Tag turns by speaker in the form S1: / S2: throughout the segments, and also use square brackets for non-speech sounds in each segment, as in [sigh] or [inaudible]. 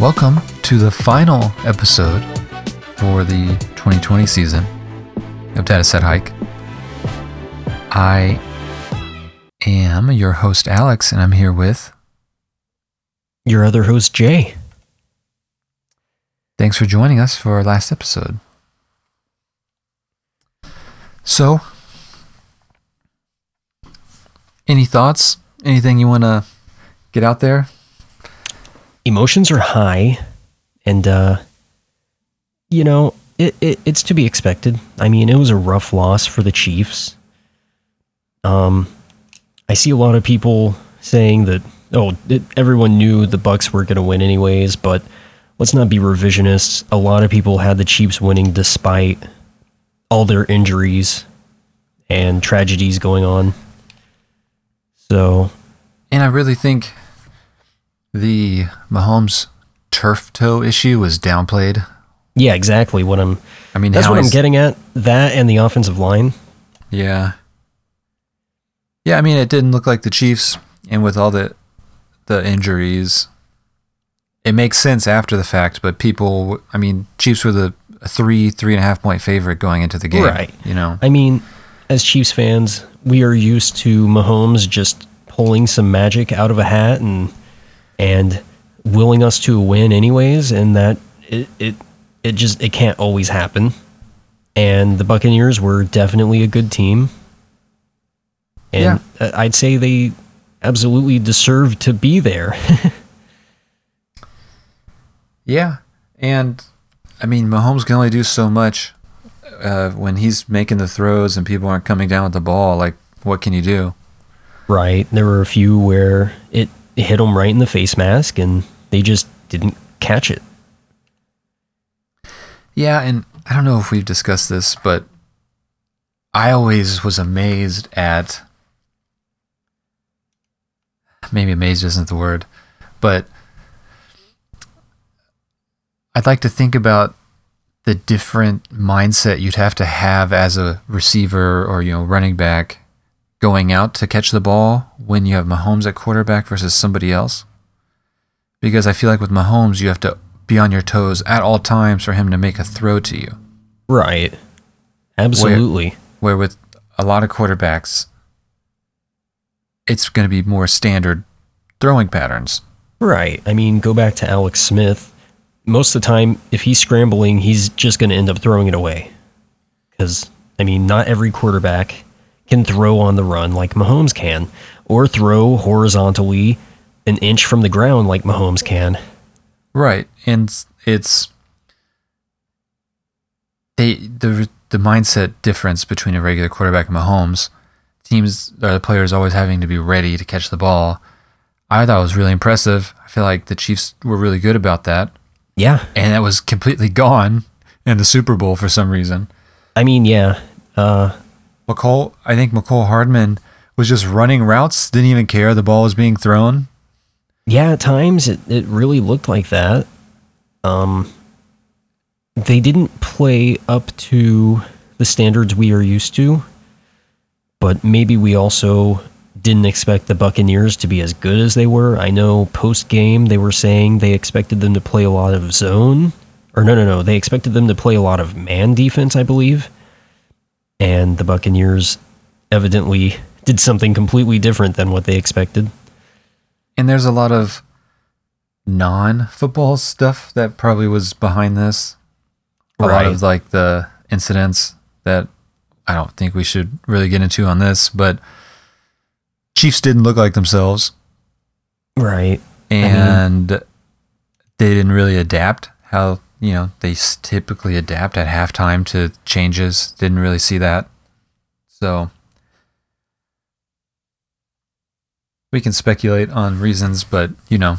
S1: Welcome to the final episode for the 2020 season of Data Set Hike. I am your host, Alex, and I'm here with.
S2: Your other host, Jay.
S1: Thanks for joining us for our last episode. So, any thoughts? Anything you want to get out there?
S2: Emotions are high, and, uh, you know, it, it, it's to be expected. I mean, it was a rough loss for the Chiefs. Um, I see a lot of people saying that, oh, it, everyone knew the Bucks were going to win anyways, but let's not be revisionists. A lot of people had the Chiefs winning despite all their injuries and tragedies going on. So,
S1: And I really think the Mahomes turf toe issue was downplayed.
S2: yeah, exactly what I'm.
S1: I mean,
S2: That's what I'm getting at. That and the offensive line.
S1: Yeah. Yeah, I mean, it didn't look like the Chiefs, and with all the the injuries, it makes sense after the fact. But people, I mean, Chiefs were the a three three and a half point favorite going into the game,
S2: Right.
S1: You know,
S2: I mean, as Chiefs fans, we are used to Mahomes just pulling some magic out of a hat and and willing us to win anyways, and that it it it just it can't always happen. And the Buccaneers were definitely a good team. And uh, I'd say they absolutely deserve to be there. [laughs]
S1: yeah. And I mean, Mahomes can only do so much uh, when he's making the throws and people aren't coming down with the ball. Like, what can you do?
S2: right. There were a few where it hit them right in the face mask and they just didn't catch it.
S1: Yeah, and I don't know if we've discussed this, but I always was amazed at maybe amazed isn't the word, but I'd like to think about the different mindset you'd have to have as a receiver or you know running back going out to catch the ball when you have Mahomes at quarterback versus somebody else. Because I feel like with Mahomes you have to be on your toes at all times for him to make a throw to you.
S2: Right. Absolutely.
S1: Where with a lot of quarterbacks, it's going to be more standard throwing patterns.
S2: Right. I mean, go back to Alex Smith. Most of the time, if he's scrambling, he's just going to end up throwing it away. Because, I mean, not every quarterback can throw on the run like Mahomes can, or throw horizontally an inch from the ground like Mahomes can.
S1: Right. And it's they the the mindset difference between a regular quarterback and Mahomes. Teams or the players always having to be ready to catch the ball. I thought was really impressive. I feel like the Chiefs were really good about that.
S2: Yeah.
S1: And that was completely gone in the Super Bowl for some reason.
S2: I mean, yeah. Uh,
S1: Mecole, I think Mecole Hardman was just running routes, didn't even care the ball was being thrown.
S2: Yeah, at times it, it really looked like that. Um, they didn't play up to the standards we are used to, but maybe we also didn't expect the Buccaneers to be as good as they were. I know post game they were saying they expected them to play a lot of zone, or no, no, no, they expected them to play a lot of man defense, I believe, and the Buccaneers evidently did something completely different than what they expected.
S1: And there's a lot of non football stuff that probably was behind this. A lot of like the incidents that I don't think we should really get into on this, but Chiefs didn't look like themselves
S2: Right.
S1: and they didn't really adapt how, you know, they typically adapt at halftime to changes. Didn't really see that. So we can speculate on reasons, but you know,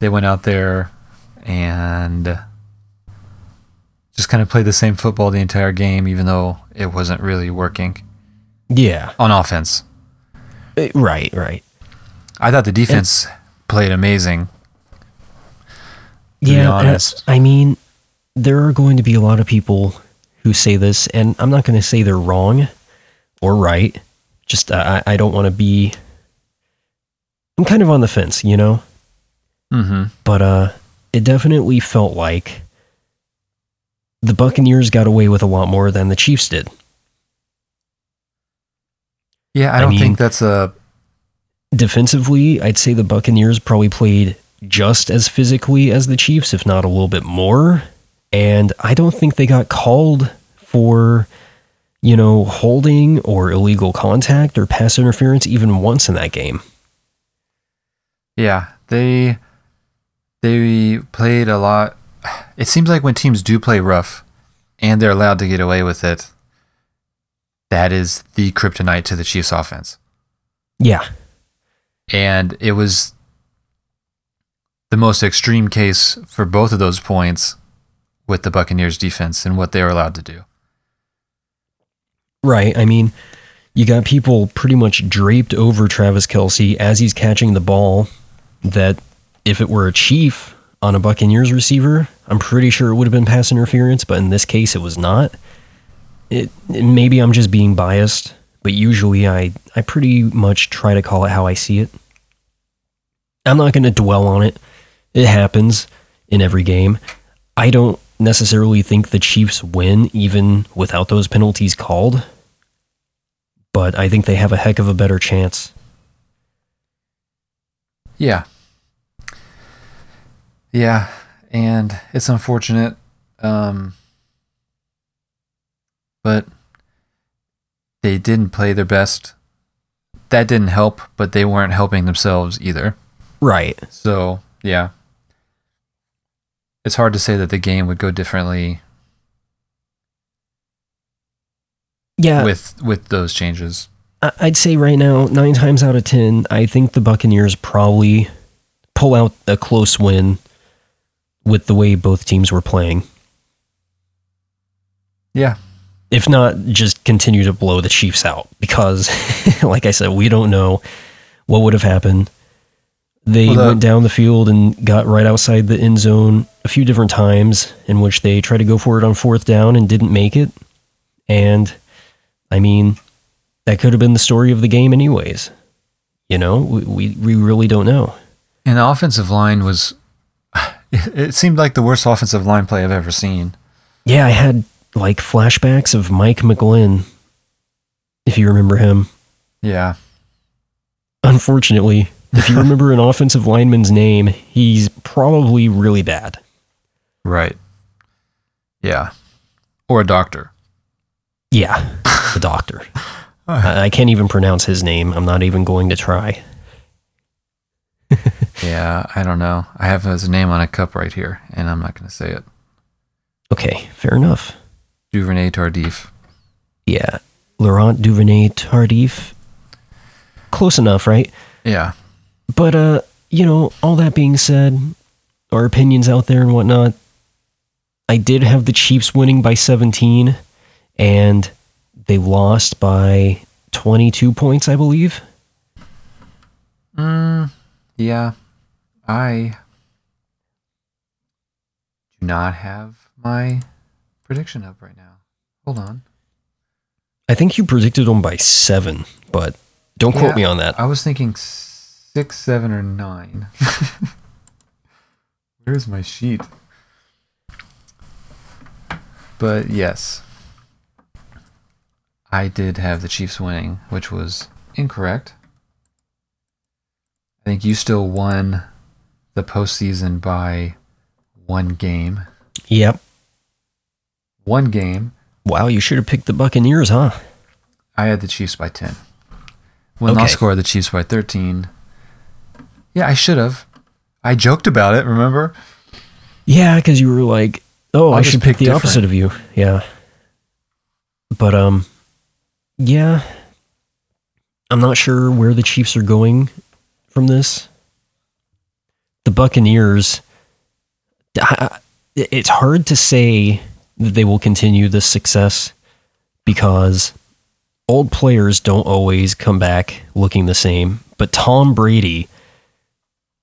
S1: they went out there and just kind of played the same football the entire game, even though it wasn't really working
S2: Yeah.
S1: on offense.
S2: Uh, Right, right.
S1: I thought the defense played amazing.
S2: Yeah,
S1: honest.
S2: I mean, there are going to be a lot of people who say this, and I'm not going to say they're wrong or right. Just I, I don't want to be I'm kind of on the fence, you know?
S1: Mm-hmm.
S2: But uh it definitely felt like the Buccaneers got away with a lot more than the Chiefs did.
S1: Yeah, I
S2: I
S1: don't
S2: mean-
S1: think that's a
S2: Defensively, I'd say the Buccaneers probably played just as physically as the Chiefs, if not a little bit more. And I don't think they got called for, you know, holding or illegal contact or pass interference even once in that game.
S1: Yeah, they they played a lot. It seems like when teams do play rough and they're allowed to get away with it, that is the kryptonite to the Chiefs offense.
S2: Yeah.
S1: And it was the most extreme case for both of those points with the Buccaneers defense and what they were allowed to do.
S2: Right. I mean, you got people pretty much draped over Travis Kelce as he's catching the ball. That if it were a Chief on a Buccaneers receiver, I'm pretty sure it would have been pass interference, but in this case, it was not. It maybe I'm just being biased, but usually I I pretty much try to call it how I see it. I'm not going to dwell on it. It happens in every game. I don't necessarily think the Chiefs win even without those penalties called, but I think they have a heck of a better chance.
S1: Yeah. Yeah, and it's unfortunate. Um, but they didn't play their best. That didn't help, but they weren't helping themselves either.
S2: Right.
S1: So, yeah. It's hard to say that the game would go differently
S2: Yeah,
S1: with with those changes.
S2: I'd say right now, nine times out of ten, I think the Buccaneers probably pull out a close win with the way both teams were playing.
S1: Yeah.
S2: If not, just continue to blow the Chiefs out because, [laughs] like I said, we don't know what would have happened. They
S1: Well, the-
S2: went down the field and got right outside the end zone a few different times, in which they tried to go for it on fourth down and didn't make it. And I mean, that could have been the story of the game, anyways. You know, we we, we really don't know.
S1: And the offensive line was [sighs] it seemed like the worst offensive line play I've ever seen.
S2: Yeah, I had like flashbacks of Mike McGlynn, if you remember him.
S1: Yeah.
S2: Unfortunately, if you remember an offensive lineman's name, he's probably really bad.
S1: Right. Yeah. Or a doctor.
S2: Yeah, a doctor. [laughs] I, I can't even pronounce his name. I'm not even going to try. [laughs]
S1: Yeah, I don't know. I have his name on a cup right here, and I'm not going to say it.
S2: Okay, fair enough.
S1: Duvernay Tardif.
S2: Yeah, Laurent Duvernay Tardif. Close enough, right?
S1: Yeah.
S2: But uh, you know, all that being said, our opinions out there and whatnot. I did have the Chiefs winning by 17, and they lost by 22 points, I believe.
S1: Mm, yeah. I do not have my prediction up right now. Hold on.
S2: I think you predicted them by seven, but don't quote me on that.
S1: I was thinking six, seven, or nine. [laughs] Where's my sheet? But yes, I did have the Chiefs winning, which was incorrect. I think you still won the postseason by one game.
S2: Yep.
S1: One game.
S2: Wow, you should have picked the Buccaneers, huh?
S1: I had the Chiefs by 10. When
S2: Okay.
S1: I scored the Chiefs by 13. Yeah, I should have. I joked about it, remember?
S2: Yeah, because you were like, "Oh,
S1: I'll
S2: I should
S1: pick
S2: pick the
S1: different.
S2: opposite of you." Yeah. But um, yeah, I'm not sure where the Chiefs are going from this. The Buccaneers. I- It's hard to say that they will continue this success because old players don't always come back looking the same. But Tom Brady,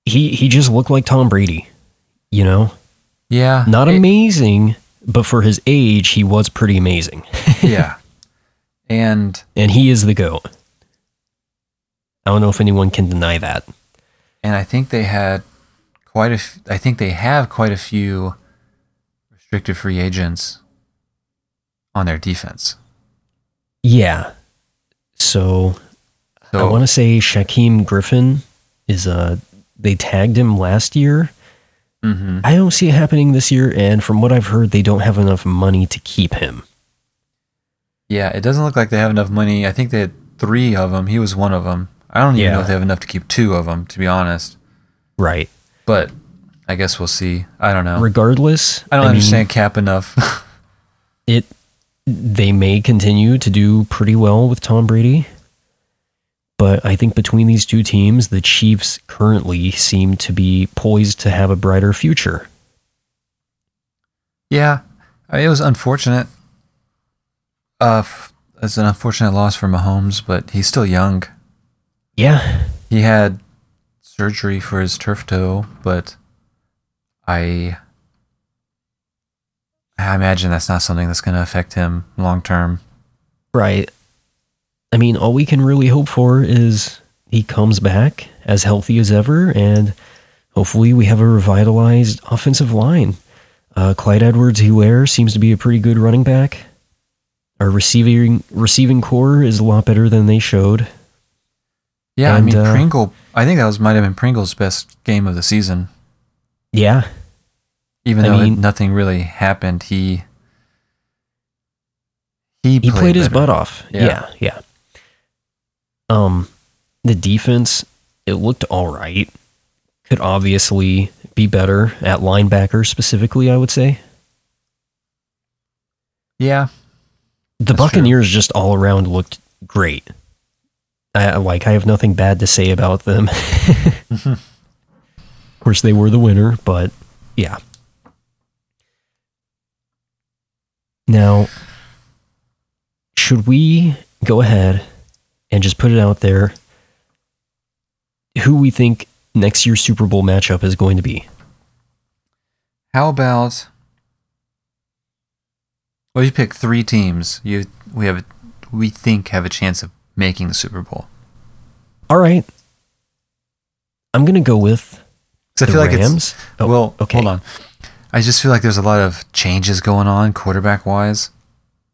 S2: he he just looked like Tom Brady, you know.
S1: Yeah.
S2: Not
S1: it-
S2: amazing, but for his age, he was pretty amazing. [laughs]
S1: yeah. And
S2: And he is the GOAT. I don't know if anyone can deny that.
S1: and I think they had quite a. F- I think they have quite a few restricted free agents on their defense.
S2: Yeah. So, I want to say Shaquem Griffin is uh they tagged him last year.
S1: Mhm.
S2: I don't see it happening this year, and from what I've heard, they don't have enough money to keep him.
S1: yeah, it doesn't look like they have enough money. I think they had three of them. He was one of them. I don't even know if they have enough to keep two of them, to be honest.
S2: Right.
S1: But I guess we'll see. I don't know.
S2: Regardless,
S1: I don't
S2: mean,
S1: understand cap enough. [laughs]
S2: it. They may continue to do pretty well with Tom Brady, but I think between these two teams, the Chiefs currently seem to be poised to have a brighter future.
S1: yeah, I mean, it was unfortunate. Uh, f- it's an unfortunate loss for Mahomes, but he's still young.
S2: Yeah,
S1: He had surgery for his turf toe, but I I imagine that's not something that's going to affect him long term.
S2: Right. I mean, all we can really hope for is he comes back as healthy as ever, and hopefully we have a revitalized offensive line. Uh, Clyde Edwards Helaire seems to be a pretty good running back. Our receiving receiving corps is a lot better than they showed.
S1: Yeah,
S2: And,
S1: I mean
S2: uh,
S1: Pringle. I think that was might have been Pringle's best game of the season.
S2: Yeah,
S1: Even
S2: I
S1: though it-
S2: mean-
S1: nothing really happened, he he,
S2: he played, his butt off.
S1: Yeah.
S2: Yeah. yeah, Um, the defense it looked all right. Could obviously be better at linebacker specifically. I would say.
S1: Yeah,
S2: the
S1: That's true.
S2: Buccaneers just all around looked great. I, like I have nothing bad to say about them. [laughs] of course, they were the winner, but yeah. Now, should we go ahead and just put it out there? Who we think next year's Super Bowl matchup is going to be?
S1: How about well, you pick three teams. You we have we think have a chance of making the Super Bowl.
S2: All right, I'm gonna go with
S1: 'Cause I feel like it's
S2: Oh,
S1: well.
S2: okay.
S1: Hold on. I just feel like there's a lot of changes going on quarterback wise.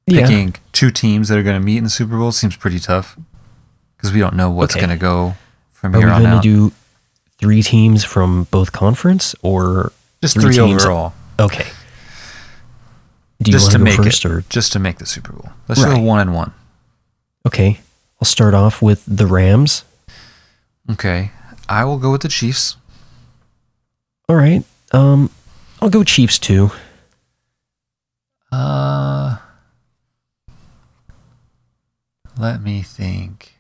S2: yeah.
S1: Picking two teams that are going to meet in the Super Bowl seems pretty tough because we don't know what's
S2: Okay.
S1: going to go from
S2: Are we
S1: here on
S2: going to do three teams from both conference or
S1: just
S2: three
S1: three,
S2: teams?
S1: overall,
S2: okay? Do you
S1: just
S2: want
S1: to
S2: to
S1: make
S2: first
S1: it,
S2: or
S1: just to make the Super Bowl. Let's
S2: Right.
S1: go one and one.
S2: okay? I'll start off with the Rams.
S1: Okay, I will go with the Chiefs.
S2: All right. Um, I'll go Chiefs too.
S1: Uh, let me think.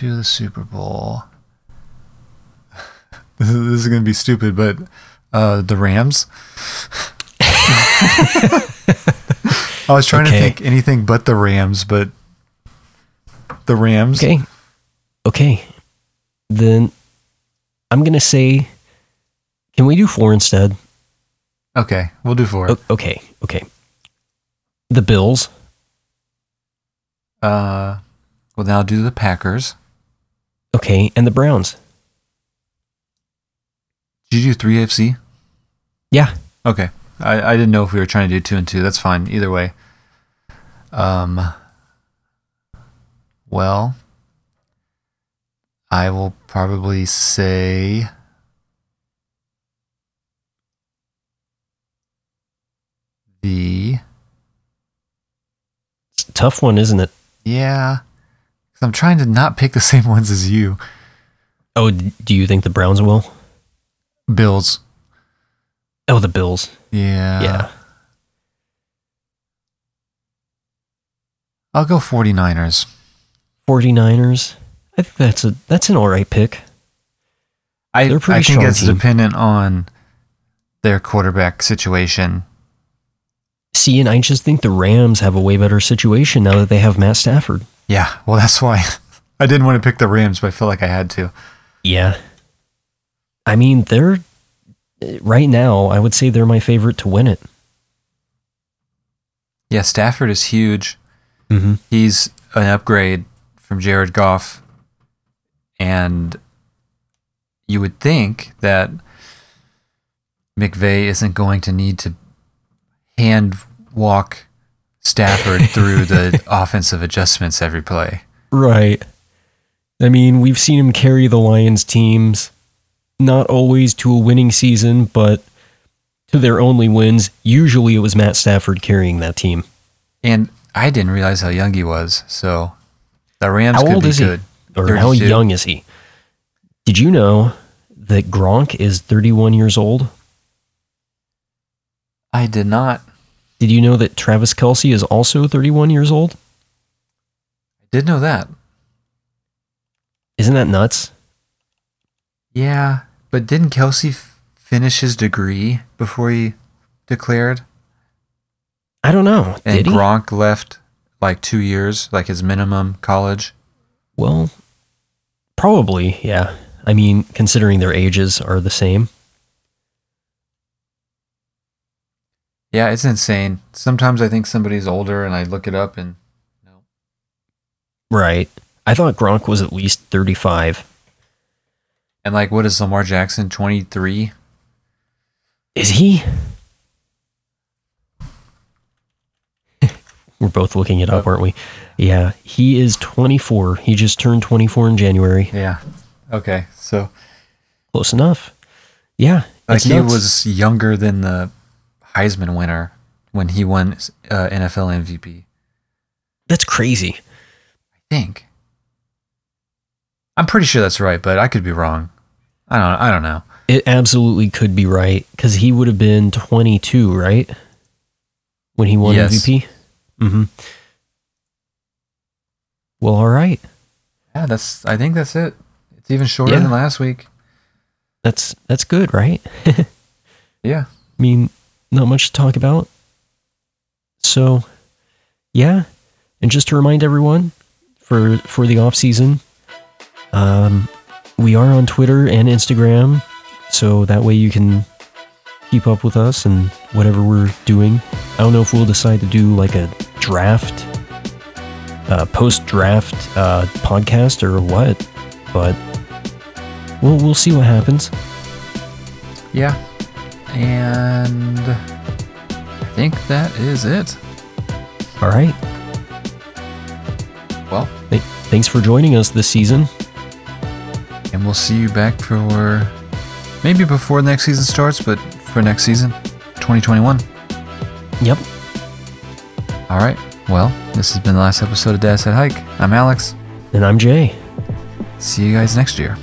S1: To the Super Bowl. [laughs] this is, going to be stupid, but uh, the Rams. [laughs] I was trying
S2: Okay.
S1: to think anything but the Rams, but the Rams.
S2: Okay. Okay. Then I'm gonna say, can we do four instead?
S1: Okay, we'll do four.
S2: O- okay. Okay. The Bills.
S1: Uh, well, now do the Packers.
S2: Okay, and the Browns.
S1: Did you do three AFC?
S2: Yeah.
S1: Okay. I, I didn't know if we were trying to do two and two. That's fine. Either way. Um. Well, I will probably say. The
S2: It's a tough one, isn't it?
S1: yeah, I'm trying to not pick the [laughs] same ones as you.
S2: Oh, do you think the Browns will?
S1: Bills.
S2: Oh, the Bills.
S1: Yeah.
S2: yeah.
S1: I'll go 49ers.
S2: 49ers. I think that's a that's an all right pick.
S1: I,
S2: They're pretty
S1: I think it's dependent on their quarterback situation.
S2: See, and I just think the Rams have a way better situation now that they have Matt Stafford.
S1: Yeah, well, that's why [laughs] I didn't want to pick the Rams, but I feel like I had to.
S2: Yeah. I mean, they're right now, I would say they're my favorite to win it.
S1: Yeah, Stafford is huge.
S2: Mm-hmm.
S1: He's an upgrade from Jared Goff, and you would think that McVay isn't going to need to hand walk Stafford through the [laughs] offensive adjustments every play.
S2: Right. I mean, we've seen him carry the Lions teams, not always to a winning season, but to their only wins. Usually it was Matt Stafford carrying that team.
S1: And I didn't realize how young he was. So the Rams
S2: How
S1: could
S2: old
S1: be
S2: is
S1: good.
S2: he? Or how young is he? Did you know that Gronk is 31 years old?
S1: I did not.
S2: Did you know that Travis Kelce is also 31 years old?
S1: I did know that.
S2: Isn't that nuts?
S1: Yeah, but didn't Kelce f- finish his degree before he declared?
S2: I don't know.
S1: And? Gronk left like two years, like his minimum college.
S2: Well, probably, yeah. I mean, considering their ages are the same.
S1: Yeah, it's insane. Sometimes I think somebody's older and I look it up and no.
S2: Right. I thought Gronk was at least 35.
S1: And like what is Lamar Jackson 23?
S2: Is he? [laughs] We're both looking it up, aren't we? Yeah, he is 24. He just turned 24 in January.
S1: Yeah. Okay. So
S2: Close enough. Yeah.
S1: like he
S2: nuts.
S1: was younger than the Heisman winner when he won uh, NFL MVP.
S2: That's crazy.
S1: I think. I'm pretty sure that's right, but I could be wrong. I don't I don't know.
S2: It absolutely could be right because he would have been 22, right? When he won
S1: Yes.
S2: MVP? Mm-hmm. Well, all right.
S1: Yeah, that's I think that's it. It's even shorter
S2: Yeah.
S1: than last week.
S2: That's that's good, right? [laughs]
S1: Yeah.
S2: I mean, not much to talk about. So, yeah, and just to remind everyone for for the off season, um, we are on Twitter and Instagram, so that way you can keep up with us and whatever we're doing. I don't know if we'll decide to do like a draft, uh, post draft uh, podcast or what, but we'll we'll see what happens.
S1: Yeah. And I think that is it.
S2: All right.
S1: Well,
S2: Th- thanks for joining us this season.
S1: and we'll see you back for maybe before next season starts, but for next season, 2021.
S2: Yep.
S1: All right. Well, this has been the last episode of Dad Said Hike. I'm Alex.
S2: And I'm Jay.
S1: See you guys next year.